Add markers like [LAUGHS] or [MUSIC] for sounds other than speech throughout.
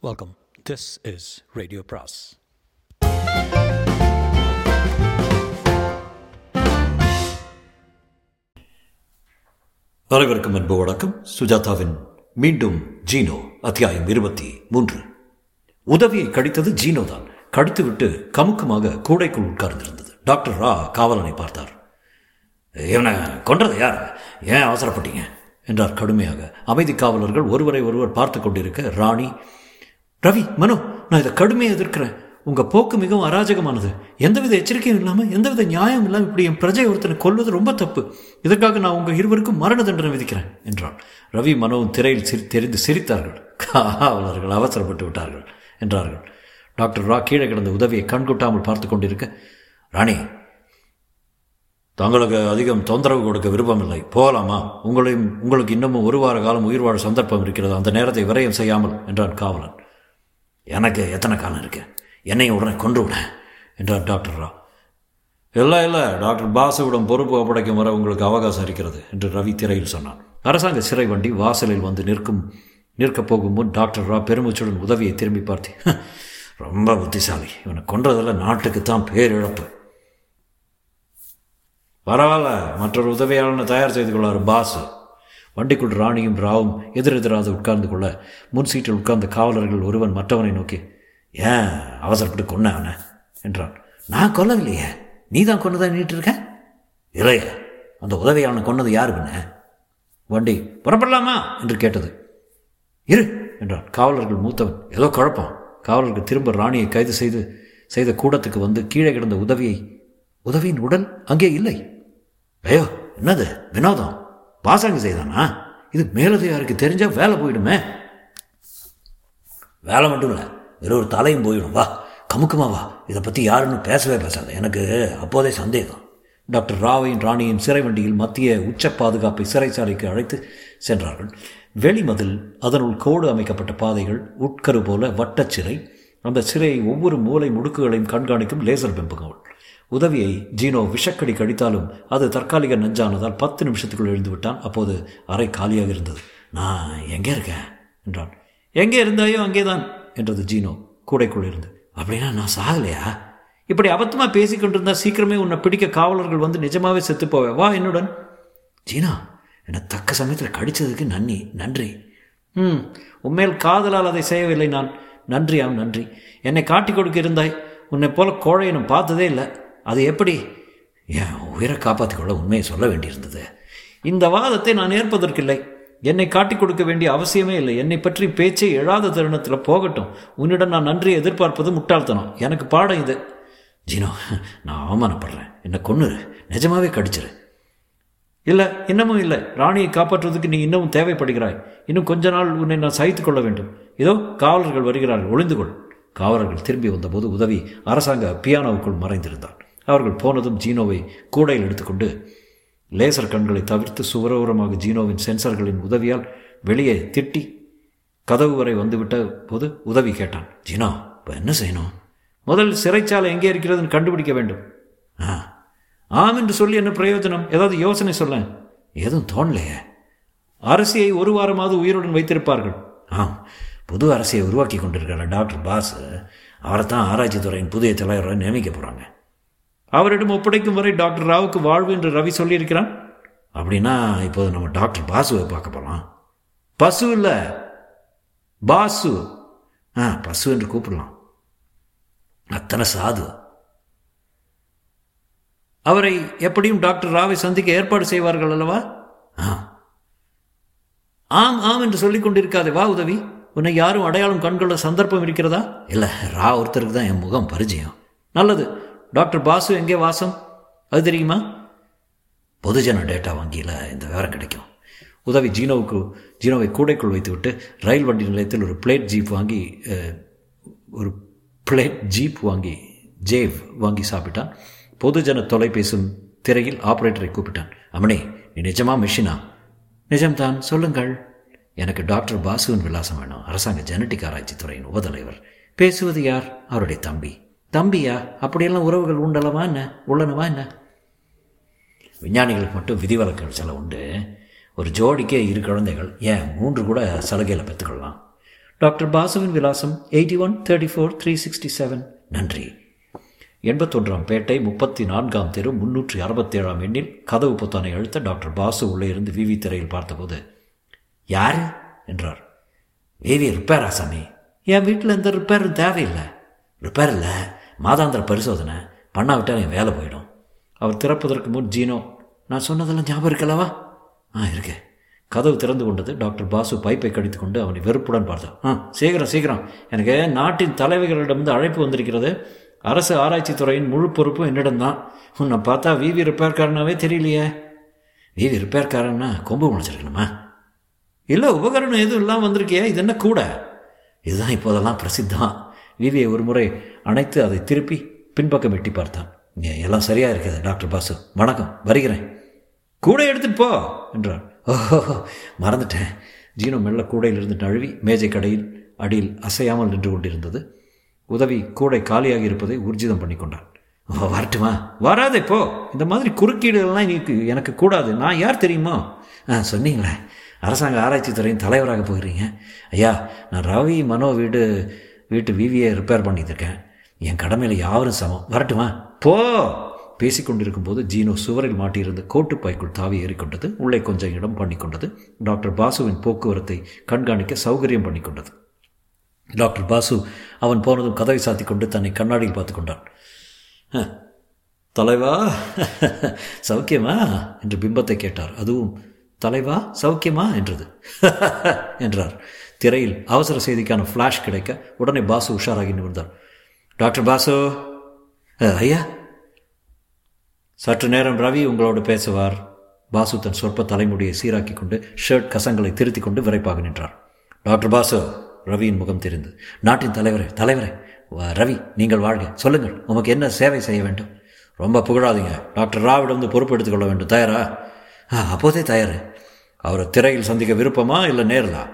Welcome this is radio பிராஸ் வரவிருக்கும் அன்பு வணக்கம். சுஜாதாவின் மீண்டும் ஜீனோ அத்தியாயம் இருபத்தி மூன்று. உதவியை கடித்தது ஜீனோ தான். கடித்துவிட்டு கமுக்கமாக கூடைக்குள் உட்கார்ந்திருந்தது. டாக்டர் ரா காவலனை பார்த்தார். இவனை கொன்றது யார்? ஏன் அவசரப்பட்டீங்க? என்றார் கடுமையாக. அமைதி காவலர்கள் ஒருவரை ஒருவர் பார்த்து கொண்டிருக்க ராணி ரவி மனோ நான் இதை கடுமையாக எதிர்க்கிறேன். உங்கள் போக்கு மிகவும் அராஜகமானது. எந்தவித எச்சரிக்கையும் இல்லாமல் எந்தவித நியாயம் இல்லாமல் இப்படி என் பிரஜை ஒருத்தனை கொல்வது ரொம்ப தப்பு. இதற்காக நான் உங்கள் இருவருக்கும் மரண தண்டனை விதிக்கிறேன் என்றான். ரவி மனோவும் திரையில் சிரி தெரிந்து சிரித்தார்கள். காவலர்கள் அவசரப்பட்டு விட்டார்கள் என்றார்கள். டாக்டர் ரா கீழே கிடந்த உதவியை கண்கொட்டாமல் பார்த்து கொண்டிருக்க ராணி தங்களுக்கு அதிகம் தொந்தரவு கொடுக்க விருப்பமில்லை. போகலாமா? உங்களையும் உங்களுக்கு இன்னமும் ஒரு வார காலம் உயிர் வாழ சந்தர்ப்பம் இருக்கிறது? அந்த நேரத்தை விரயம் செய்யாமல் என்றான் காவலன். எனக்கு எத்தனை காலம் இருக்கு? என்னையும் உடனே கொண்டு விட என்றார் டாக்டர் ரா. இல்லை இல்லை டாக்டர் பாசுவிடம் பொறுப்பு ஒப்படைக்கும் வர உங்களுக்கு அவகாசம் இருக்கிறது என்று ரவி திரையில் சொன்னான். அரசாங்க சிறை வண்டி வாசலில் வந்து நிற்கும் நிற்கப் போகும் முன் டாக்டர் ரா பெருமூச்சுடன் உதவியை திரும்பி பார்த்து ரொம்ப புத்திசாலி இவனை கொன்றதில் நாட்டுக்கு தான் பேரிழப்பு. பரவாயில்ல மற்றொரு உதவியாளனை தயார் செய்து கொள்ளார் பாஸ் வண்டிக்குள் ராணியும் ராவும் எதிரெதிராக உட்கார்ந்து கொள்ள முன் சீட்டில் உட்கார்ந்த காவலர்கள் ஒருவன் மற்றவனை நோக்கி ஏன் அவசரப்பட்டு கொன்ன அவனை? என்றான். நான் கொல்லவில்லையே. நீ தான் கொன்னதா நீட்டு இருக்க அந்த உதவியாளனை கொன்னது யாரு பண்ண வண்டி புறப்படலாமா? என்று கேட்டது. இரு என்றான். காவலர்கள் மூத்தவன் ஏதோ குழப்பம். காவலர்கள் திரும்ப ராணியை கைது செய்து செய்த கூடத்துக்கு வந்து கீழே கிடந்த உதவியை உதவியின் உடல் அங்கே இல்லை. ஐயோ என்னது? வினோதம்? பாசாங்கு செய்தானா? இது மேலதிகாரிக்கு தெரிஞ்சா வேலை போயிடுமே. வேலை மட்டும் இல்லை வெறும் ஒரு தலையும் போயிடும். வா கமுக்குமா வா. இதை பற்றி யாருன்னு பேசவே பேசாத. எனக்கு அப்போதே சந்தேகம். டாக்டர் ராவையும் ராணியின் சிறை வண்டியில் மத்திய உச்ச பாதுகாப்பை சிறைச்சாலைக்கு அழைத்து சென்றார்கள். வெளிமதில் அதனுள் கோடு அமைக்கப்பட்ட பாதைகள் உட்கரு போல வட்டச்சிறை அந்த சிறையை ஒவ்வொரு மூலை முடுக்குகளையும் கண்காணிக்கும் லேசர் பெம்புகள். உதவியை ஜீனோ விஷக்கடி கடித்தாலும் அது தற்காலிக நஞ்சானதால் பத்து நிமிஷத்துக்குள் எழுந்து விட்டான் அப்போது அறை காலியாக இருந்தது. நான் எங்கே இருக்கேன்? என்றான். எங்கே இருந்தாயோ அங்கேதான் என்றது ஜீனோ கூடைக்குள் இருந்து. அப்படின்னா நான் சாகலையா? இப்படி அபத்தமாக பேசிக்கொண்டிருந்தா சீக்கிரமே உன்னை பிடிக்க காவலர்கள் வந்து நிஜமாவே செத்து போவேன் வா என்னுடன். ஜீனா என்னை தக்க சமயத்தில் கடித்ததுக்கு நன்றி நன்றி. ம் உண்மையில் காதலால் அதை செய்யவில்லை நான். நன்றியாம் நன்றி. என்னை காட்டி கொடுக்க இருந்தாய். உன்னை போல கோழையை நான் பார்த்ததே இல்லை. அது எப்படி? என் உயிரை காப்பாற்றிக்கொள்ள உண்மையை சொல்ல வேண்டியிருந்தது. இந்த வாதத்தை நான் ஏற்பதற்கில்லை. என்னை காட்டிக் கொடுக்க வேண்டிய அவசியமே இல்லை. என்னை பற்றி பேச்சை எழாத தருணத்தில் போகட்டும். உன்னிடம் நான் நன்றியை எதிர்பார்ப்பது முட்டாள்தனம். எனக்கு பாடம் இது. ஜீனோ நான் அவமானப்படுறேன். என்னை கொன்னுரு. நிஜமாவே கடிச்சிரு. இல்லை இன்னமும் இல்லை. ராணியை காப்பாற்றுவதற்கு நீ இன்னமும் தேவைப்படுகிறாய். இன்னும் கொஞ்ச நாள் உன்னை நான் சகித்து கொள்ள வேண்டும். இதோ காவலர்கள் வருகிறார்கள். ஒளிந்து கொள். காவலர்கள் திரும்பி வந்தபோது உதவி அரசாங்க பியானோவுக்குள் மறைந்திருந்தான். அவர்கள் போனதும் ஜீனோவை கூடையில் எடுத்துக்கொண்டு லேசர் கண்களை தவிர்த்து சுவரோரமாக ஜீனோவின் சென்சார்களின் உதவியால் வெளியே திட்டி கதவு வரை வந்துவிட்ட போது உதவி கேட்டான். ஜீனோ இப்போ என்ன செய்யணும்? முதல் சிறைச்சாலை எங்கே இருக்கிறதுன்னு கண்டுபிடிக்க வேண்டும். ஆ ஆம் என்று சொல்லி என்ன பிரயோஜனம்? ஏதாவது யோசனை சொல்ல எதுவும் தோணலையே. அரசியை ஒரு வாரமாவது உயிருடன் வைத்திருப்பார்கள். ஆம் புது அரசியை உருவாக்கி கொண்டிருக்கிற டாக்டர் பாஸ் அவரை தான் ஆராய்ச்சி துறையின் புதிய தலைவரை நியமிக்க போகிறாங்க அவரிடம் ஒப்படைக்கும் வரை டாக்டர் ராவுக்கு வாழ்வு என்று ரவி சொல்லியிருக்கிறான். அப்படின்னா இப்போது நம்ம டாக்டர் பாசுவை பார்க்க போகலாம் பசு இல்லை. பாசு. ஆ பசு என்று கூப்பிடலாம். அத்தனை சாது. அவரை எப்படியும் டாக்டர் ராவை சந்திக்க ஏற்பாடு செய்வார்கள் அல்லவா? ஆ. ஆம் ஆம் என்று சொல்லிக் கொண்டிருக்காதே. வா உதவி. உன்னை யாரும் அடையாளம் கண்கொள்ள சந்தர்ப்பம் இருக்கிறதா? இல்லை ரா ஒருத்தருக்கு தான் என் முகம் பரிச்சயம் நல்லது. டாக்டர் பாசு எங்கே வாசம்? அது தெரியுமா? பொதுஜன டேட்டா வங்கியில் இந்த விவரம் கிடைக்கும். உதவி ஜீனோவுக்கு ஜீனோவை கூடைக்குள் வைத்துவிட்டு ரயில் வண்டி நிலையத்தில் ஒரு பிளேட் ஜீப் வாங்கி ஒரு பிளேட் ஜீப் வாங்கி ஜேவ் வாங்கி சாப்பிட்டான். பொதுஜன தொலைபேசும் திரையில் ஆப்ரேட்டரை கூப்பிட்டான். அம்மனே நீ நிஜமா மிஷினா? நிஜம்தான் சொல்லுங்கள். எனக்கு டாக்டர் பாசுவின் விலாசம் வேணும். அரசாங்க ஜெனட்டிக் ஆராய்ச்சி துறையின் உபதலைவர். பேசுவது யார்? அவருடைய தம்பி. தம்பியா அப்படியெல்லாம் உறவுகள் உண்டலவா என்ன? உள்ளனவா என்ன? விஞ்ஞானிகளுக்கு மட்டும் விதிவிலக்குகள் சில உண்டு. ஒரு ஜோடிக்கே இரு குழந்தைகள். ஏன்? மூன்று கூட சலுகையில் பெற்றுக்கொள்ளலாம். டாக்டர் பாசுவின் விலாசம் eighty one thirty four three sixty seven. நன்றி. எண்பத்தொன்றாம் பேட்டை முப்பத்தி நான்காம் தெரு முன்னூற்றி அறுபத்தேழாம் எண்ணில் கதவு பொத்தானை அழுத்த டாக்டர் பாசு உள்ளே இருந்து விவி திரையில் பார்த்தபோது யார்? என்றார். விவி ரிப்பேரா சாமி? என் வீட்டில் எந்த ரிப்பேரும் தேவையில்லை. ரிப்பேர் இல்லை மாதாந்திர பரிசோதனை பண்ணாவிட்டால் என் வேலை போயிடும். அவர் திறப்பதற்கு முன் ஜீனோ நான் சொன்னதெல்லாம் ஞாபகம் இருக்கலவா ஆ இருக்கு. கதவு திறந்து கொண்டது டாக்டர் பாசு பைப்பை கடித்து கொண்டு அவனை வெறுப்புடன் பார்த்தான் ஆ சீக்கிரம் சீக்கிரம். எனக்கு நாட்டின் தலைவர்களிடமிருந்து அழைப்பு வந்திருக்கிறது. அரசு ஆராய்ச்சி துறையின் முழு பொறுப்பும் என்னிடம்தான். உன்னை பார்த்தா விவி ரிப்பேர்காரனாவே தெரியலையே. விவி ரிப்பேர்காரன்னா கொம்பு முளைச்சிருக்கணுமா? இல்லை உபகரணம் எதுவும் இல்லாமல் வந்திருக்கியா இது என்ன கூட? இதுதான் இப்போதெல்லாம் பிரசித்தம். விவியை ஒரு முறை அணைத்து அதை திருப்பி பின்பக்கம் எட்டி பார்த்தான். எல்லாம் சரியாக இருக்குது டாக்டர் பாசு. வணக்கம் வருகிறேன். கூட எடுத்துட்டு போ என்றான். ஓஹோ மறந்துட்டேன். ஜீனோ மெல்ல கூடையிலிருந்து நழுவி மேஜை கடையில் அடியில் அசையாமல் நின்று கொண்டிருந்தது. உதவி கூடை காலியாக இருப்பதை ஊர்ஜிதம் பண்ணி கொண்டான். வரட்டுமா? வராதே போ. இந்த மாதிரி குறுக்கீடுகள்லாம் எனக்கு எனக்கு கூடாது. நான் யார் தெரியுமா? ஆ சொன்னீங்களே. அரசாங்க ஆராய்ச்சி துறையின் தலைவராக போகிறீங்க. ஐயா நான் ரவி மனோ வீடு வீட்டு விவியை ரிப்பேர் பண்ணியிருக்கேன் என் கடமையில் யாரும் சமம் வரட்டுமா? போ! பேசிக்கொண்டிருக்கும் போது ஜீனோ சுவரில் மாட்டியிருந்த கோட்டுப்பாய்க்குள் தாவி ஏறிக்கொண்டது உள்ளே கொஞ்சம் இடம் பண்ணிக்கொண்டது டாக்டர் பாசுவின் போக்குவரத்தை கண்காணிக்க சௌகரியம் பண்ணிக்கொண்டது டாக்டர் பாசு அவன் போனதும் கதவை சாத்தி கொண்டு தன்னை கண்ணாடியில் பார்த்து கொண்டான். தலைவா? சௌக்கியமா? என்று பிம்பத்தை கேட்டார். அதுவும் தலைவா? சௌக்கியமா? என்றது. [LAUGHS] என்றார். திரையில் அவசர செய்திக்கான ஃப்ளாஷ் கிடைக்க உடனே பாசு உஷாராகி நிமிர்ந்தார். டாக்டர் பாசு ஐயா? சற்று நேரம் ரவி உங்களோடு பேசுவார். பாசு தன் சொற்ப தலைமுடியை சீராக்கி கொண்டு ஷர்ட் கசங்களை திருத்தி கொண்டு விரைப்பாக நின்றார். டாக்டர் பாசு ரவியின் முகம் தெரிந்து நாட்டின் தலைவரே தலைவரே ரவி நீங்கள் வாழ்க. சொல்லுங்கள் உமக்கு என்ன சேவை செய்ய வேண்டும்? ரொம்ப புகழாதீங்க. டாக்டர் ராவிடம் வந்து பொறுப்பு எடுத்துக்கொள்ள வேண்டும். தயாரா? அப்போதே தயார். அவரை திரையில் சந்திக்க விருப்பமா இல்லை நேரலா?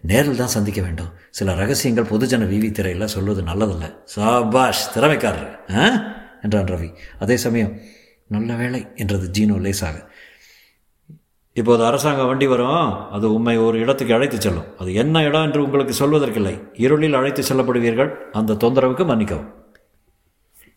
நேரில் தான் சந்திக்க வேண்டும். சில ரகசியங்கள் பொதுஜன விவி திரையில் சொல்வது நல்லதில்ல. சாபாஷ் திறமைக்காரர் ஆ? என்றான் ரவி. அதே சமயம் நல்ல வேலை என்றது ஜீனோ லேசாக. இப்போது அரசாங்க வண்டி வரும். அது உண்மை ஒரு இடத்துக்கு அழைத்து செல்லும். அது என்ன இடம் என்று உங்களுக்கு சொல்வதற்கில்லை. இருளில் அழைத்து செல்லப்படுவீர்கள். அந்த தொந்தரவுக்கு மன்னிக்கவும்.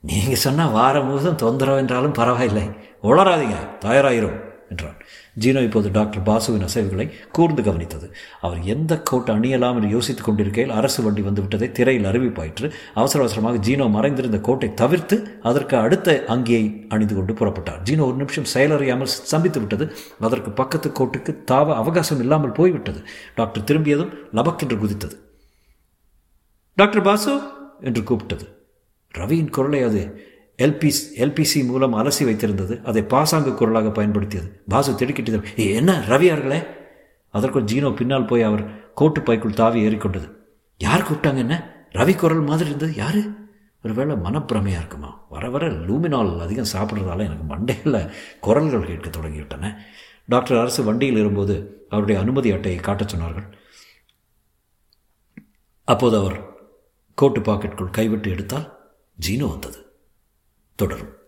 நீங்கள் சொன்னால் வாரம் முழுதும் தொந்தரவு என்றாலும் பரவாயில்லை. உளராதீங்க தயாராயிரும். என்றான். ஜீனோ இப்போது டாக்டர் பாசுவின் அசைவுகளை கூர்ந்து கவனித்தது. அவர் எந்த கோட் அணியலாம் என்று யோசித்துக் கொண்டிருக்கையில் அரசு வண்டி வந்துவிட்டதை திரையில் அறிவிப்பாயிற்று. அவசர அவசரமாக ஜீனோ மறைந்திருந்த கோட்டை தவிர்த்து அதற்கு அடுத்த அங்கியை அணிந்து கொண்டு புறப்பட்டார். ஜீனோ ஒரு நிமிஷம் செயலறியாமல் சம்பித்து விட்டது. அதற்கு பக்கத்து கோட்டுக்கு தாவ அவகாசம் இல்லாமல் போய்விட்டது. டாக்டர் திரும்பியதும் லபக்கென்று குதித்தது. டாக்டர் பாசு? என்று கூப்பிட்டது. ரவியின் குரலை அது எல்பிஸ் எல்பிசி மூலம் அலசி வைத்திருந்தது. அதை பாசாங்கு குரலாக பயன்படுத்தியது. பாசு திடுக்கிட்டு என்ன ரவி அவர்களே? அதற்குள் ஜீனோ பின்னால் போய் அவர் கோட்டு பைக்குள் தாவி ஏறிக்கொண்டது. யார் கூப்பிட்டாங்க என்ன? ரவி குரல் மாதிரி இருந்தது. யாரு? ஒருவேளை மனப்பிரமையாக இருக்குமா? வர வர லூமினால் அதிகம் சாப்பிட்றதால எனக்கு மண்டையில் குரல்கள் கேட்க தொடங்கிவிட்டன. டாக்டர் அரசு வண்டியில் இருந்தபோது அவருடைய அனுமதி அட்டையை காட்டச் சொன்னார்கள். அப்போது அவர் கோட்டு பாக்கெட்டுக்குள் கைவிட்டு எடுத்தால் ஜீனோ வந்தது. தொடரும்.